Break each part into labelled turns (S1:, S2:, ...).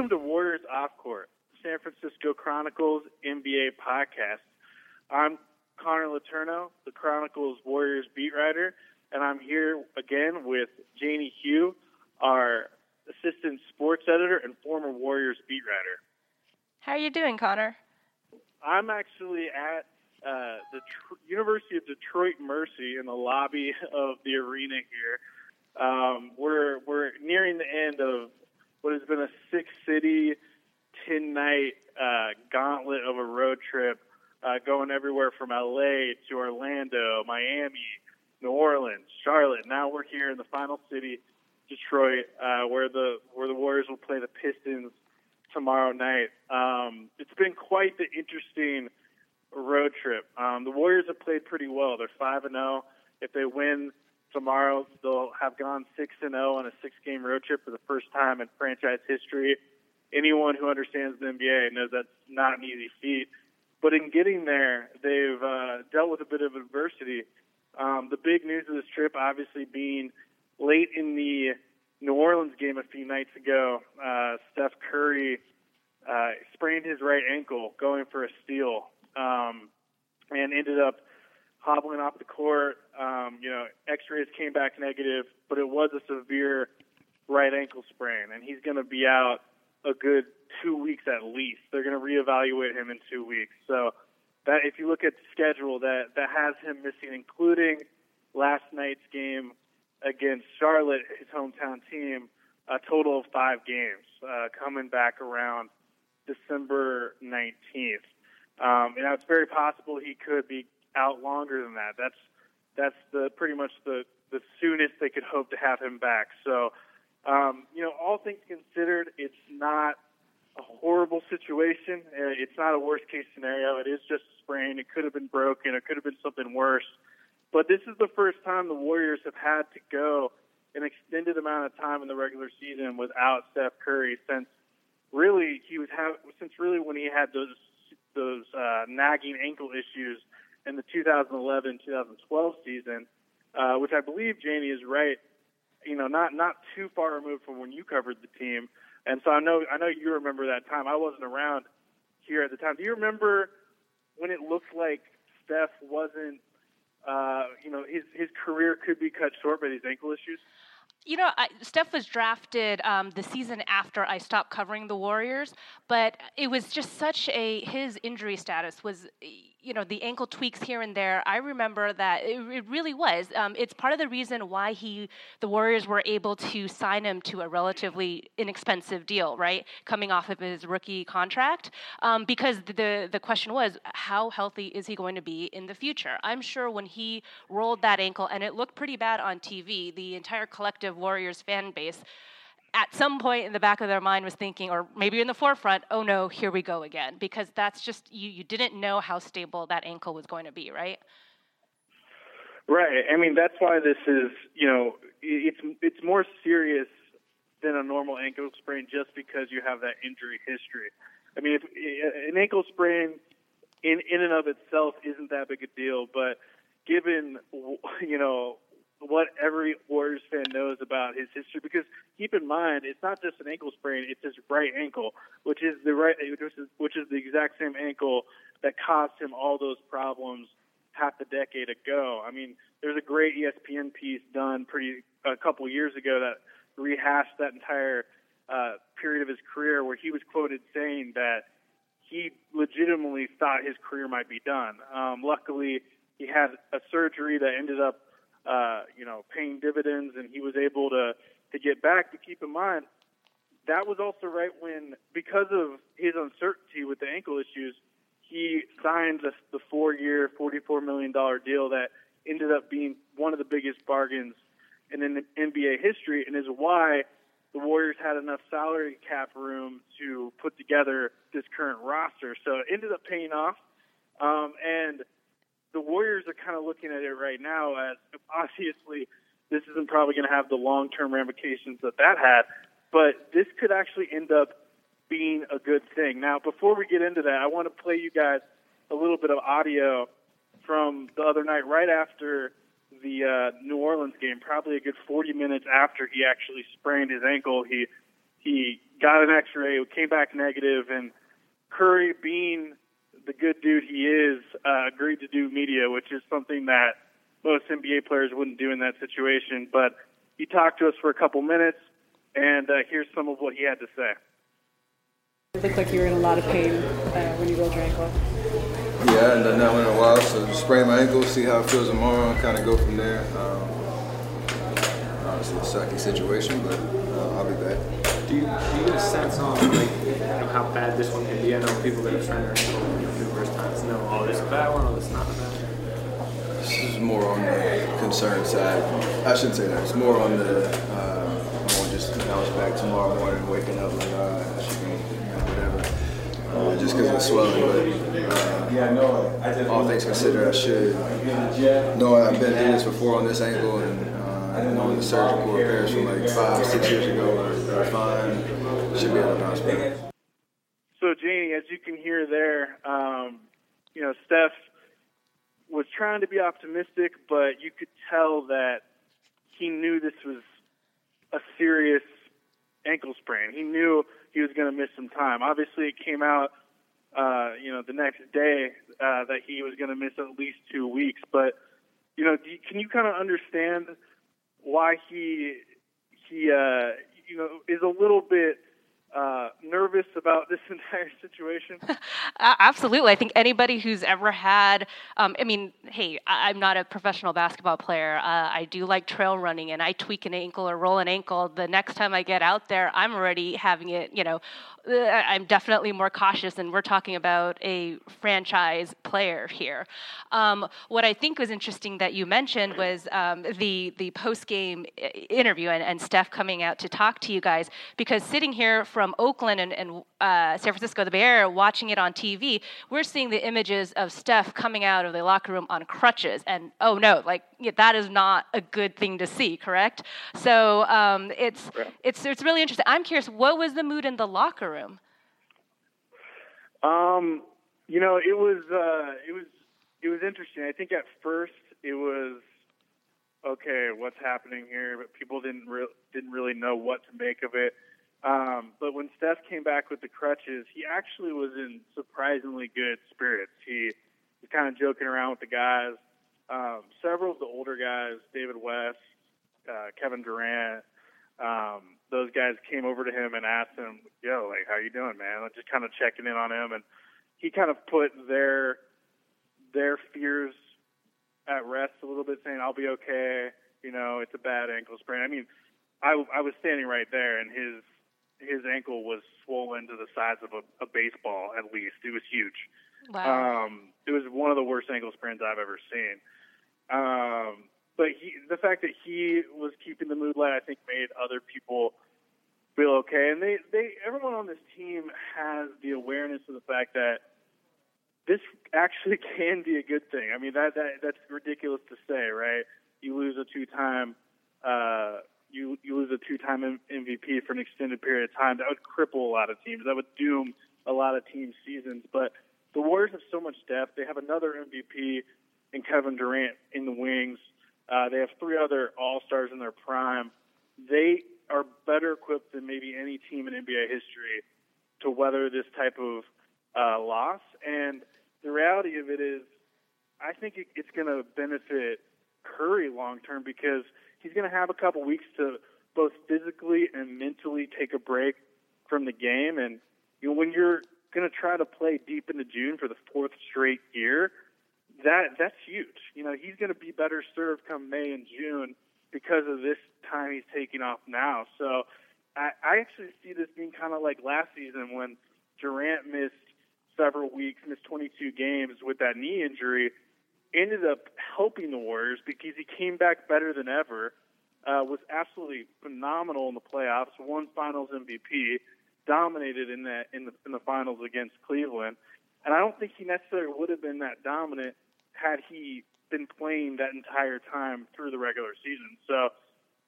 S1: Welcome to Warriors Off Court, San Francisco Chronicles NBA podcast. I'm Connor Letourneau, the Chronicles Warriors beat writer, and I'm here again with Janny Hu, our assistant sports editor and former Warriors beat writer.
S2: How are you doing, Connor?
S1: I'm actually at uh, the Tr- University of Detroit Mercy in the lobby of the arena here. Um, we're we're nearing the end of what has been a six city, ten night uh, gauntlet of a road trip, uh, going everywhere from LA to Orlando, Miami, New Orleans, Charlotte. Now we're here in the final city, Detroit, uh, where the where the Warriors will play the Pistons tomorrow night. Um, it's been quite the interesting road trip. Um, the Warriors have played pretty well. They're five and zero. If they win tomorrow, they'll have gone six and zero on a six-game road trip for the first time in franchise history. Anyone who understands the NBA knows that's not an easy feat. But in getting there, they've uh, dealt with a bit of adversity. Um, the big news of this trip, obviously, being late in the New Orleans game a few nights ago, uh, Steph Curry uh, sprained his right ankle going for a steal um, and ended up hobbling off the court. Um, you know, X-rays came back negative, but it was a severe right ankle sprain, and he's going to be out a good two weeks at least. They're going to reevaluate him in two weeks. So that if you look at the schedule, that that has him missing, including last night's game against Charlotte, his hometown team, a total of five games, uh, coming back around December 19th. Um, you know, it's very possible he could be out longer than that. That's that's the pretty much the the soonest they could hope to have him back. So, um, you know, all things considered, it's not a horrible situation. Uh, it's not a worst case scenario. It is just a sprain. It could have been broken. It could have been something worse. But this is the first time the Warriors have had to go an extended amount of time in the regular season without Steph Curry since really he was have since really when he had those those uh, nagging ankle issues in the 2011-2012 season, uh, which I believe Janny is right. You know, not not too far removed from when you covered the team, and so I know I know you remember that time. I wasn't around here at the time. Do you remember when it looked like Steph wasn't uh, you know, his his career could be cut short by these ankle issues?
S2: You know, I, Steph was drafted um, the season after I stopped covering the Warriors, but it was just such a his injury status was you know the ankle tweaks here and there. I remember that it, it really was. Um, it's part of the reason why he, the Warriors, were able to sign him to a relatively inexpensive deal, right, coming off of his rookie contract. Um, because the the question was, how healthy is he going to be in the future? I'm sure when he rolled that ankle, and it looked pretty bad on TV, the entire collective Warriors fan base at some point in the back of their mind was thinking, or maybe in the forefront, oh no, here we go again, because that's just you. You didn't know how stable that ankle was going to be, right?
S1: Right. I mean, that's why this is, you know, it's it's more serious than a normal ankle sprain just because you have that injury history. I mean, if, an ankle sprain in in and of itself isn't that big a deal, but given you know what every Warriors fan knows about his history. Because keep in mind, it's not just an ankle sprain; it's his right ankle, which is the right, which is, which is the exact same ankle that caused him all those problems half a decade ago. I mean, there's a great ESPN piece done pretty a couple years ago that rehashed that entire uh, period of his career, where he was quoted saying that he legitimately thought his career might be done. Um, luckily, he had a surgery that ended up uh, you know, paying dividends, and he was able to to get back. But keep in mind, that was also right when, because of his uncertainty with the ankle issues, he signed the, the four-year, forty-four million dollar deal that ended up being one of the biggest bargains in NBA history, and is why the Warriors had enough salary cap room to put together this current roster. So it ended up paying off. Um, and the Warriors are kind of looking at it right now as obviously this isn't probably going to have the long term ramifications that that had, but this could actually end up being a good thing. Now, before we get into that, I want to play you guys a little bit of audio from the other night, right after the uh, New Orleans game, probably a good 40 minutes after he actually sprained his ankle. He he got an X-ray, came back negative, and Curry, being the good dude he is, uh, agreed to do media, which is something that most NBA players wouldn't do in that situation. But he talked to us for a couple minutes, and uh, here's some of what he had to say.
S3: It looked like you were in a lot of pain uh, when you rolled your ankle.
S4: Yeah, I haven't done that one in a while, so sprain my ankle, see how it feels tomorrow, and kind of go from there. Um, obviously, a sucky situation, but uh, I'll be back.
S5: Do you, do you get a sense on like you know, how bad this one can be? I know people that have strained their ankle numerous times know, oh, this is a bad one, oh, this is not a bad one.
S4: This is more on the concern side. I shouldn't say that. It's more on the, uh, I want just bounce back tomorrow morning, waking up like, uh, I should be, you know, whatever. Uh, just because of the swelling, but uh, all things considered, I should know I've been through this before on this ankle, and uh, knowing the surgical repairs from like five, six years ago are, are fine. Should be able to bounce back.
S1: So, Janny, as you can hear there, um, you know, Steph was trying to be optimistic, but you could tell that he knew this was a serious ankle sprain. He knew he was going to miss some time. Obviously, it came out, uh, you know, the next day uh, that he was going to miss at least two weeks. But you know, you, can you kind of understand why he he uh, you know is a little bit uh, nervous about this entire situation?
S2: Absolutely. I think anybody who's ever had, um, I mean, hey, I, am not a professional basketball player. Uh, I do like trail running, and I tweak an ankle or roll an ankle. The next time I get out there, I'm already having it, you know, uh, I'm definitely more cautious, and we're talking about a franchise player here. Um, what I think was interesting that you mentioned was um, the the post game interview and, and Steph coming out to talk to you guys because sitting here from Oakland and, and uh, San Francisco, the Bay Area, watching it on TV, we're seeing the images of Steph coming out of the locker room on crutches, and oh no, like yeah, that is not a good thing to see, correct? So um, it's it's it's really interesting. I'm curious, what was the mood in the locker room?
S1: Um, you know, it was uh, it was it was interesting. I think at first it was okay, what's happening here? But people didn't re- didn't really know what to make of it. Um, but when Steph came back with the crutches, he actually was in surprisingly good spirits. He was kind of joking around with the guys. Um, several of the older guys, David West, uh, Kevin Durant, um, those guys came over to him and asked him, "Yo, like, how you doing, man?" Just kind of checking in on him, and he kind of put their their fears at rest a little bit, saying, "I'll be okay." You know, it's a bad ankle sprain. I mean, I I was standing right there, and his his ankle was swollen to the size of a, a baseball. At least it was huge.
S2: Wow.
S1: Um, it was one of the worst ankle sprains I've ever seen. Um, but he, the fact that he was keeping the mood light, I think, made other people feel okay. And they, they, everyone on this team has the awareness of the fact that this actually can be a good thing. I mean, that, that that's ridiculous to say, right? You lose a two-time, uh, you you lose a two-time MVP for an extended period of time. That would cripple a lot of teams. That would doom a lot of team seasons. But the Warriors have so much depth. They have another MVP in Kevin Durant in the wings. Uh, they have three other All Stars in their prime. They are better equipped than maybe any team in NBA history to weather this type of uh, loss. And the reality of it is, I think it, it's going to benefit Curry long term because he's going to have a couple weeks to both physically and mentally take a break from the game. And you know, when you're going to try to play deep into June for the fourth straight year, that that's huge. You know, he's going to be better served come May and June because of this time he's taking off now. So I, I actually see this being kind of like last season when Durant missed several weeks, missed 22 games with that knee injury, ended up helping the Warriors because he came back better than ever. Uh, was absolutely phenomenal in the playoffs. Won Finals MVP, dominated in that in the in the finals against Cleveland, and I don't think he necessarily would have been that dominant had he been playing that entire time through the regular season. So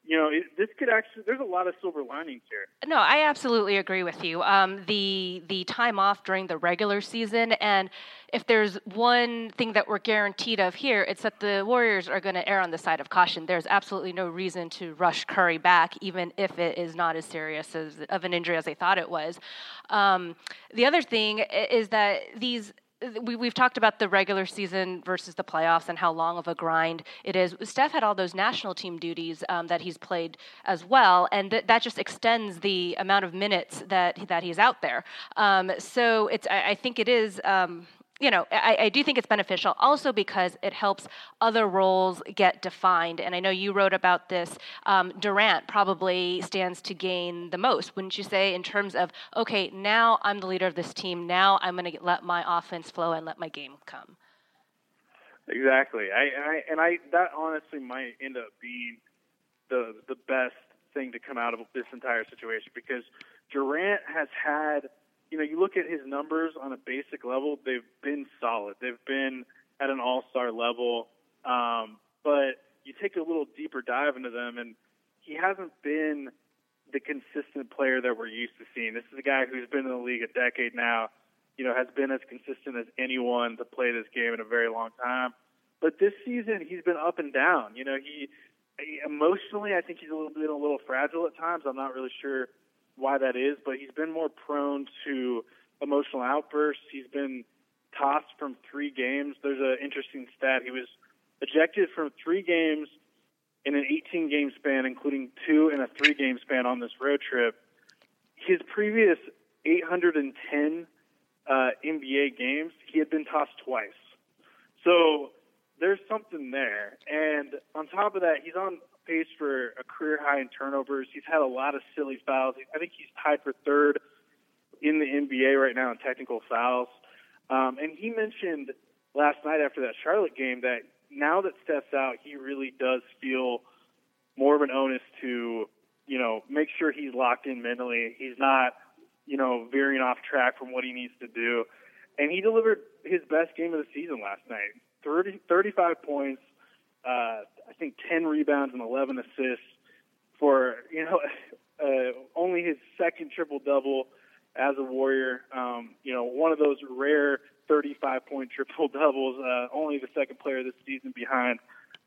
S1: you know, it, this could actually. There's a lot of silver linings here.
S2: No, I absolutely agree with you. Um, the the time off during the regular season, and if there's one thing that we're guaranteed of here, it's that the Warriors are going to err on the side of caution. There's absolutely no reason to rush Curry back, even if it is not as serious as, of an injury as they thought it was. Um, the other thing is that these we, we've talked about the regular season versus the playoffs and how long of a grind it is. Steph had all those national team duties um, that he's played as well, and th- that just extends the amount of minutes that that he's out there. Um, so it's I, I, think it is. Um, you know, I, I, do think it's beneficial also because it helps other roles get defined. And I know you wrote about this. Um, Durant probably stands to gain the most, wouldn't you say, in terms of, okay, now I'm the leader of this team. Now I'm going to let my offense flow and let my game come.
S1: Exactly. I, I and I that honestly might end up being the the best thing to come out of this entire situation because Durant has had you know, you look at his numbers on a basic level, they've been solid. They've been at an all star level. Um, but you take a little deeper dive into them, and he hasn't been the consistent player that we're used to seeing. This is a guy who's been in the league a decade now, you know, has been as consistent as anyone to play this game in a very long time. But this season, he's been up and down. You know, he, emotionally, I think he's a little bit a little fragile at times. I'm not really sure why that is, but he's been more prone to emotional outbursts. He's been tossed from three games. There's an interesting stat. He was ejected from three games in an 18 game span, including two in a three game span on this road trip. His previous 810 uh, NBA games, he had been tossed twice. So there's something there. And on top of that, he's on pace for a career high in turnovers. He's had a lot of silly fouls. I think he's tied for third in the NBA right now in technical fouls. Um, and he mentioned last night after that Charlotte game that now that Steph's out, he really does feel more of an onus to, you know, make sure he's locked in mentally. He's not, you know, veering off track from what he needs to do. And he delivered his best game of the season last night. 30, 35 points, uh, I think 10 rebounds and 11 assists for, you know, uh, only his second triple double as a Warrior. Um, you know, one of those rare 35 point triple doubles, uh, only the second player this season behind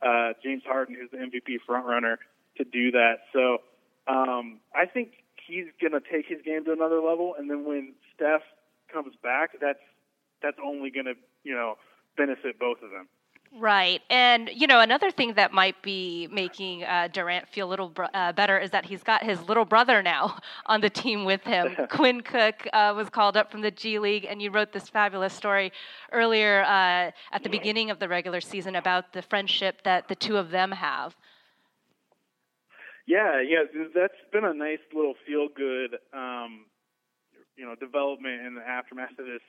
S1: uh, James Harden, who's the MVP frontrunner, to do that. So um, I think he's going to take his game to another level. And then when Steph comes back, that's that's only going to you know benefit both of them.
S2: Right. And, you know, another thing that might be making uh, Durant feel a little br- uh, better is that he's got his little brother now on the team with him. Quinn Cook uh, was called up from the G League, and you wrote this fabulous story earlier uh, at the beginning of the regular season about the friendship that the two of them have.
S1: Yeah, yeah, that's been a nice little feel good, um, you know, development in the aftermath of this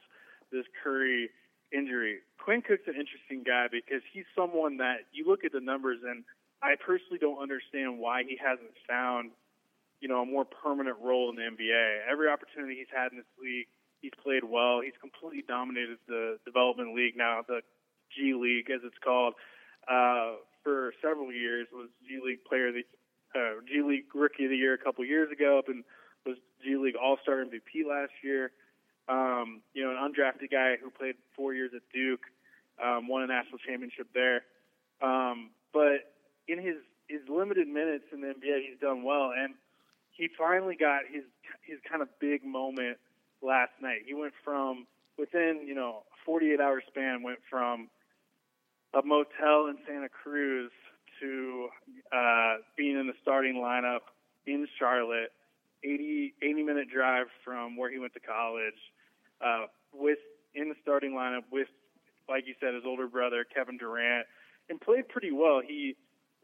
S1: this Curry injury. Quinn Cook's an interesting guy because he's someone that you look at the numbers, and I personally don't understand why he hasn't found, you know, a more permanent role in the NBA. Every opportunity he's had in this league, he's played well. He's completely dominated the development league now, the G League as it's called, uh, for several years. Was G League player, the uh, G League Rookie of the Year a couple years ago, and was G League All Star MVP last year. Um, you know, an undrafted guy who played four years at Duke, um, won a national championship there. Um, but in his his limited minutes in the NBA, he's done well, and he finally got his his kind of big moment last night. He went from within you know a 48 hour span, went from a motel in Santa Cruz to uh, being in the starting lineup in Charlotte. 80 80 minute drive from where he went to college uh, with in the starting lineup with, like you said, his older brother Kevin Durant, and played pretty well. He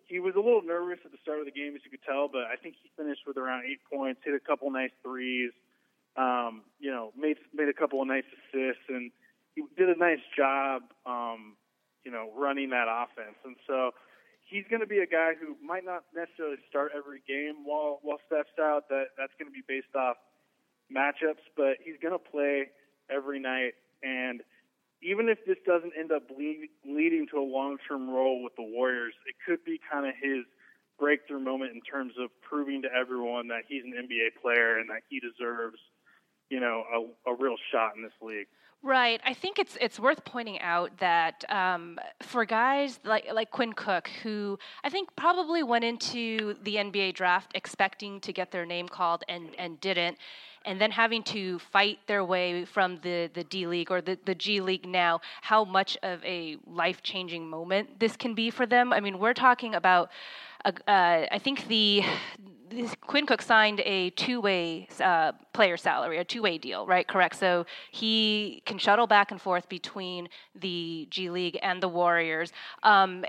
S1: he was a little nervous at the start of the game, as you could tell, but I think he finished with around eight points, hit a couple nice threes, um, you know, made made a couple of nice assists, and he did a nice job, um, you know, running that offense. And so he's going to be a guy who might not necessarily start every game while while Steph's out. That that's going to be based off matchups, but he's going to play every night. And even if this doesn't end up lead, leading to a long term role with the Warriors, it could be kind of his breakthrough moment in terms of proving to everyone that he's an NBA player and that he deserves, you know, a, a real shot in this league.
S2: Right. I think it's it's worth pointing out that um, for guys like like Quinn Cook, who I think probably went into the NBA draft expecting to get their name called and and didn't, and then having to fight their way from the the D League or the the G League now, how much of a life changing moment this can be for them. I mean, we're talking about. Uh, I think the Quinn Cook signed a two-way uh, player salary, a two-way deal, right? Correct. So he can shuttle back and forth between the G League and the Warriors, um,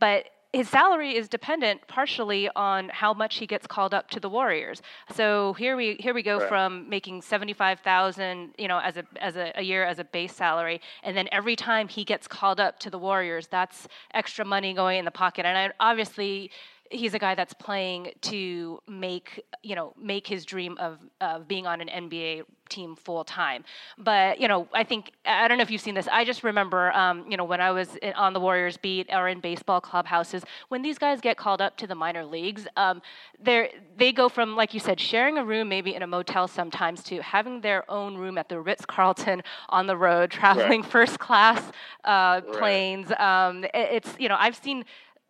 S2: but his salary is dependent partially on how much he gets called up to the Warriors. So here we here we go right. from making seventy five thousand, you know, as a as a, a, year as a base salary, and then every time he gets called up to the Warriors, that's extra money going in the pocket. And I, obviously, he's a guy that's playing to make you know make his dream of of being on an NBA team full time. But you know, I think I don't know if you've seen this. I just remember, um, you know, when I was in, on the Warriors beat or in baseball clubhouses, when these guys get called up to the minor leagues, um, they they go from like you said, sharing a room maybe in a motel sometimes to having their own room at the Ritz Carlton on the road, traveling right. first class uh, right. planes. Um, it, it's you know, I've seen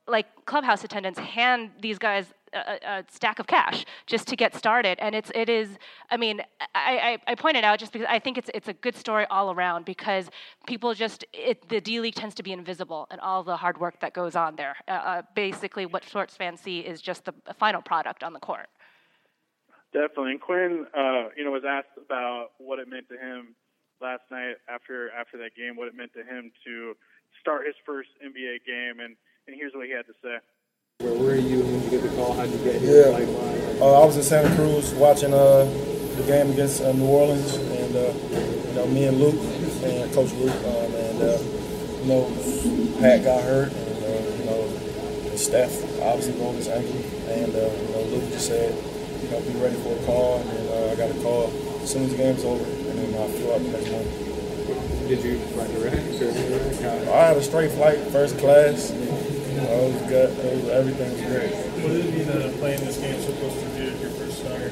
S2: like clubhouse attendants hand these guys a, a, stack of cash just to get started. And it's it is i mean I, I, I pointed out just because i think it's it's a good story all around because people just it, the d league tends to be invisible and all the hard work that goes on there. Uh, uh, basically what sports fans see is just the final product on the court.
S1: Definitely. And quinn uh, you know was asked about what it meant to him last night after after that game what it meant to him to start his first nba game. And and here's what he had to say.
S5: Where were you get the call? How'd you get
S6: here? Yeah. Uh, I was in Santa Cruz watching uh, the game against uh, New Orleans, and uh, you know me and Luke and Coach Luke, um, and uh, you know Pat got hurt, and uh, you know Steph obviously broke his ankle, and you know Luke just said, you know, be ready for a call, and then I got a call as soon as the game's over, and then I flew out the next morning.
S5: Did you fly direct?
S6: I had a straight flight, first class. Oh, it was good. It was, everything was great.
S7: What did it mean uh, playing this game supposed to do your first start?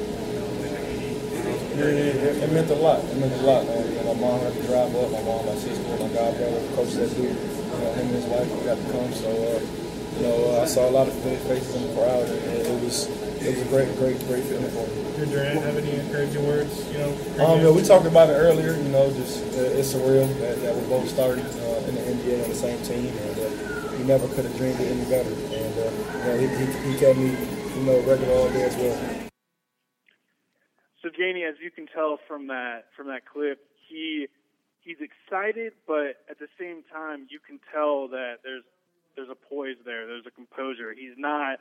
S6: It, meant a lot. It meant a lot, man. You know, my mom had to drive up. My mom, my sister, my godbrother, coach that dude. You know, him and his wife got to come. So, uh, you know, uh, I saw a lot of familiar faces in the crowd, and it, was it was a great, great, great feeling for me.
S7: Did Durant have any encouraging words? You know,
S6: um, yeah, we talked about it earlier. You know, just uh, it's surreal that, that we both started uh, in the NBA on the same team, and uh, he never could have dreamed it any better. And he, he, he kept me, you know, regular all day as well.
S1: So, Janny, as you can tell from that from that clip, he he's excited, but at the same time, you can tell that there's there's a poise there. There's a composure. He's not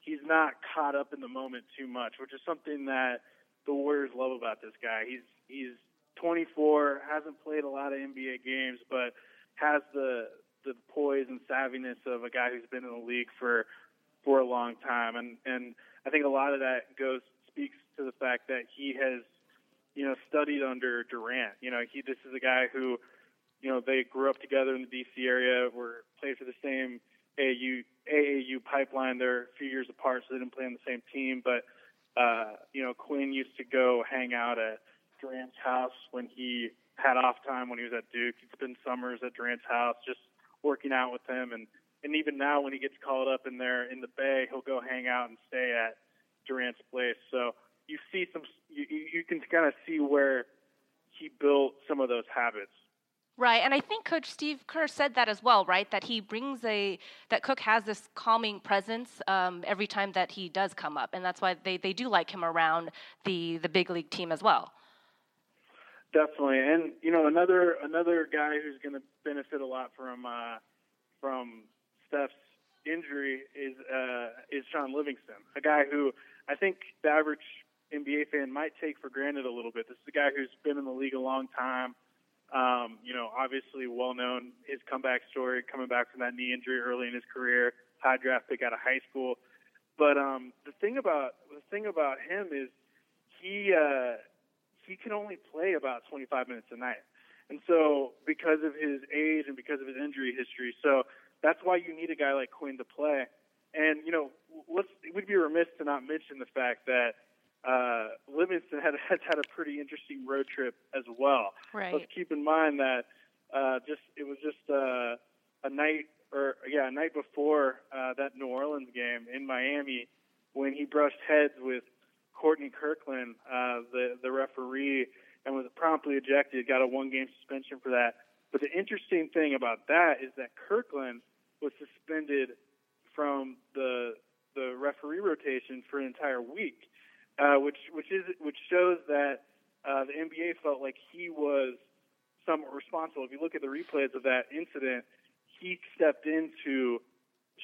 S1: he's not caught up in the moment too much, which is something that the Warriors love about this guy. He's he's 24, hasn't played a lot of NBA games, but has the the poise and savviness of a guy who's been in the league for for a long time, and and I think a lot of that goes speaks to the fact that he has you know studied under Durant. You know, he this is a guy who you know they grew up together in the DC area, were played for the same AAU AAU pipeline. They're a few years apart, so they didn't play on the same team. But uh, you know, Quinn used to go hang out at Durant's house when he had off time when he was at Duke. He'd spend summers at Durant's house, just working out with him, and and even now when he gets called up in there in the Bay, he'll go hang out and stay at Durant's place. So you see some, you you can kind of see where he built some of those habits.
S2: Right, and I think Coach Steve Kerr said that as well, right? That he brings a that Cook has this calming presence um, every time that he does come up, and that's why they, they do like him around the the big league team as well.
S1: Definitely, and you know another another guy who's going to benefit a lot from uh, from Steph's injury is uh, is Shaun Livingston, a guy who I think the average NBA fan might take for granted a little bit. This is a guy who's been in the league a long time. Um, you know, obviously well known his comeback story, coming back from that knee injury early in his career, high draft pick out of high school. But um, the thing about the thing about him is he uh, he can only play about 25 minutes a night, and so because of his age and because of his injury history, so that's why you need a guy like Quinn to play. and you know, let's we'd be remiss to not mention the fact that uh, Livingston had has had a pretty interesting road trip as well.
S2: Right.
S1: Let's keep in mind that uh, just it was just uh, a night or yeah a night before uh, that New Orleans game in Miami when he brushed heads with Courtney Kirkland, uh, the the referee, and was promptly ejected. Got a one game suspension for that. But the interesting thing about that is that Kirkland was suspended from the the referee rotation for an entire week, uh, which which is which shows that uh, the NBA felt like he was somewhat responsible. If you look at the replays of that incident, he stepped into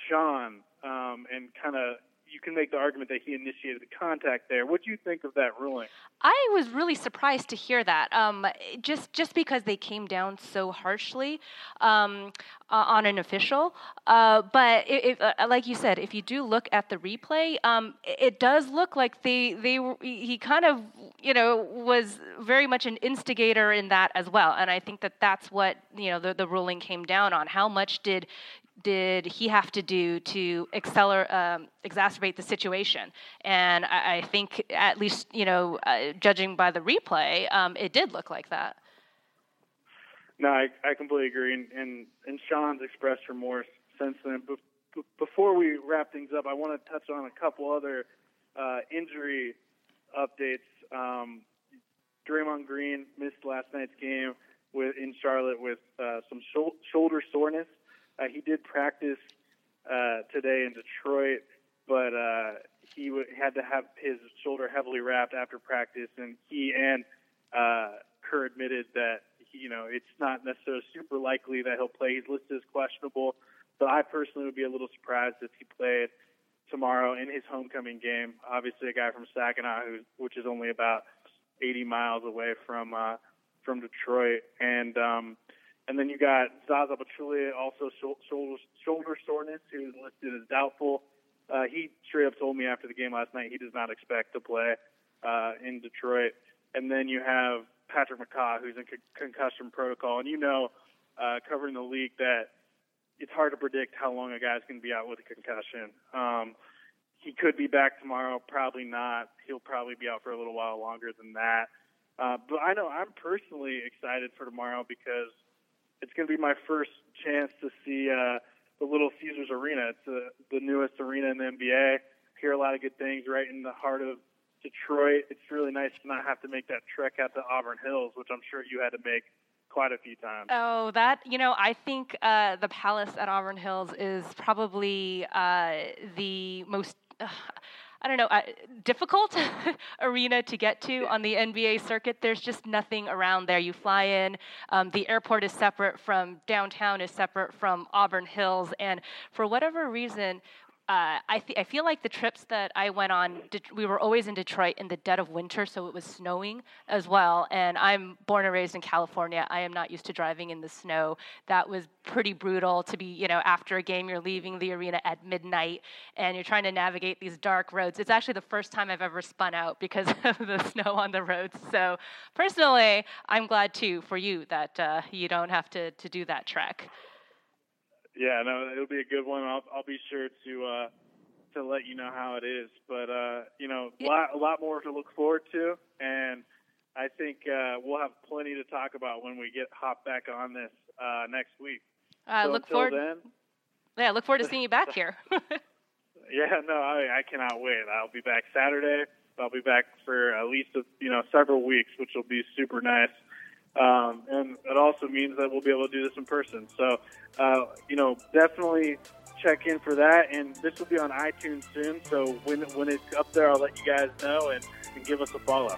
S1: Shaun um, and kind of you can make the argument that he initiated the contact there. What do you think of that ruling?
S2: I was really surprised to hear that. Um, just just because they came down so harshly um, on an official, uh, but uh, like you said, if you do look at the replay, um, it does look like they they he kind of you know was very much an instigator in that as well, and I think that that's what you know the, the ruling came down on. How much did did he have to do to um, exacerbate the situation? And I, I, think, at least you know, uh, judging by the replay, um, it did look like that.
S1: No, I, I completely agree, and, and and Shaun's expressed remorse since then. Before we wrap things up, I want to touch on a couple other uh, injury updates. Um, Draymond Green missed last night's game with in Charlotte with uh, some shoulder soreness. Uh, he did practice uh, today in Detroit, but uh, he w- had to have his shoulder heavily wrapped after practice, and he and uh, Kerr admitted that you know it's not necessarily super likely that he'll play. He's listed as questionable, but I personally would be a little surprised if he played tomorrow in his homecoming game. Obviously, a guy from Saginaw, who, which is only about 80 miles away from uh, from Detroit, and um, and then you got Zaza Pachulia, also shoulder, shoulder soreness, who's listed as doubtful. Uh, he straight up told me after the game last night he does not expect to play uh, in Detroit. And then you have Patrick McCaw, who's in con- concussion protocol. And you know, uh, covering the league, that it's hard to predict how long a guy's going to be out with a concussion. Um, he could be back tomorrow, probably not. He'll probably be out for a little while longer than that. Uh, but I know I'm personally excited for tomorrow because – it's going to be my first chance to see uh, the Little Caesars Arena. It's uh, the newest arena in the NBA. Hear a lot of good things right in the heart of Detroit. It's really nice to not have to make that trek out to Auburn Hills, which I'm sure you had to make quite a few times.
S2: Oh, that you know, I think uh, the Palace at Auburn Hills is probably uh, the most. Uh, I don't know, uh, difficult arena to get to on the NBA circuit. There's just nothing around there. You fly in, um, the airport is separate from downtown, is separate from Auburn Hills, and for whatever reason, uh, I, th- I feel like the trips that I went on, we were always in Detroit in the dead of winter, so it was snowing as well. And I'm born and raised in California. I am not used to driving in the snow. That was pretty brutal to be, you know, after a game, you're leaving the arena at midnight and you're trying to navigate these dark roads. It's actually the first time I've ever spun out because of the snow on the roads. So personally, I'm glad too for you that uh, you don't have to, to do that trek.
S1: Yeah, no, it'll be a good one. I'll I'll be sure to uh, to let you know how it is. But uh, you know, a lot, a lot more to look forward to, and I think uh, we'll have plenty to talk about when we get hop back on this uh, next week.
S2: I
S1: so
S2: look forward.
S1: Then,
S2: yeah, look forward to seeing you back here.
S1: yeah, no, I, I cannot wait. I'll be back Saturday. I'll be back for at least a, you know several weeks, which will be super nice. Um, and it also means that we'll be able to do this in person. So, uh, you know, definitely check in for that. And this will be on iTunes soon. So when when it's up there, I'll let you guys know and, and give us a follow.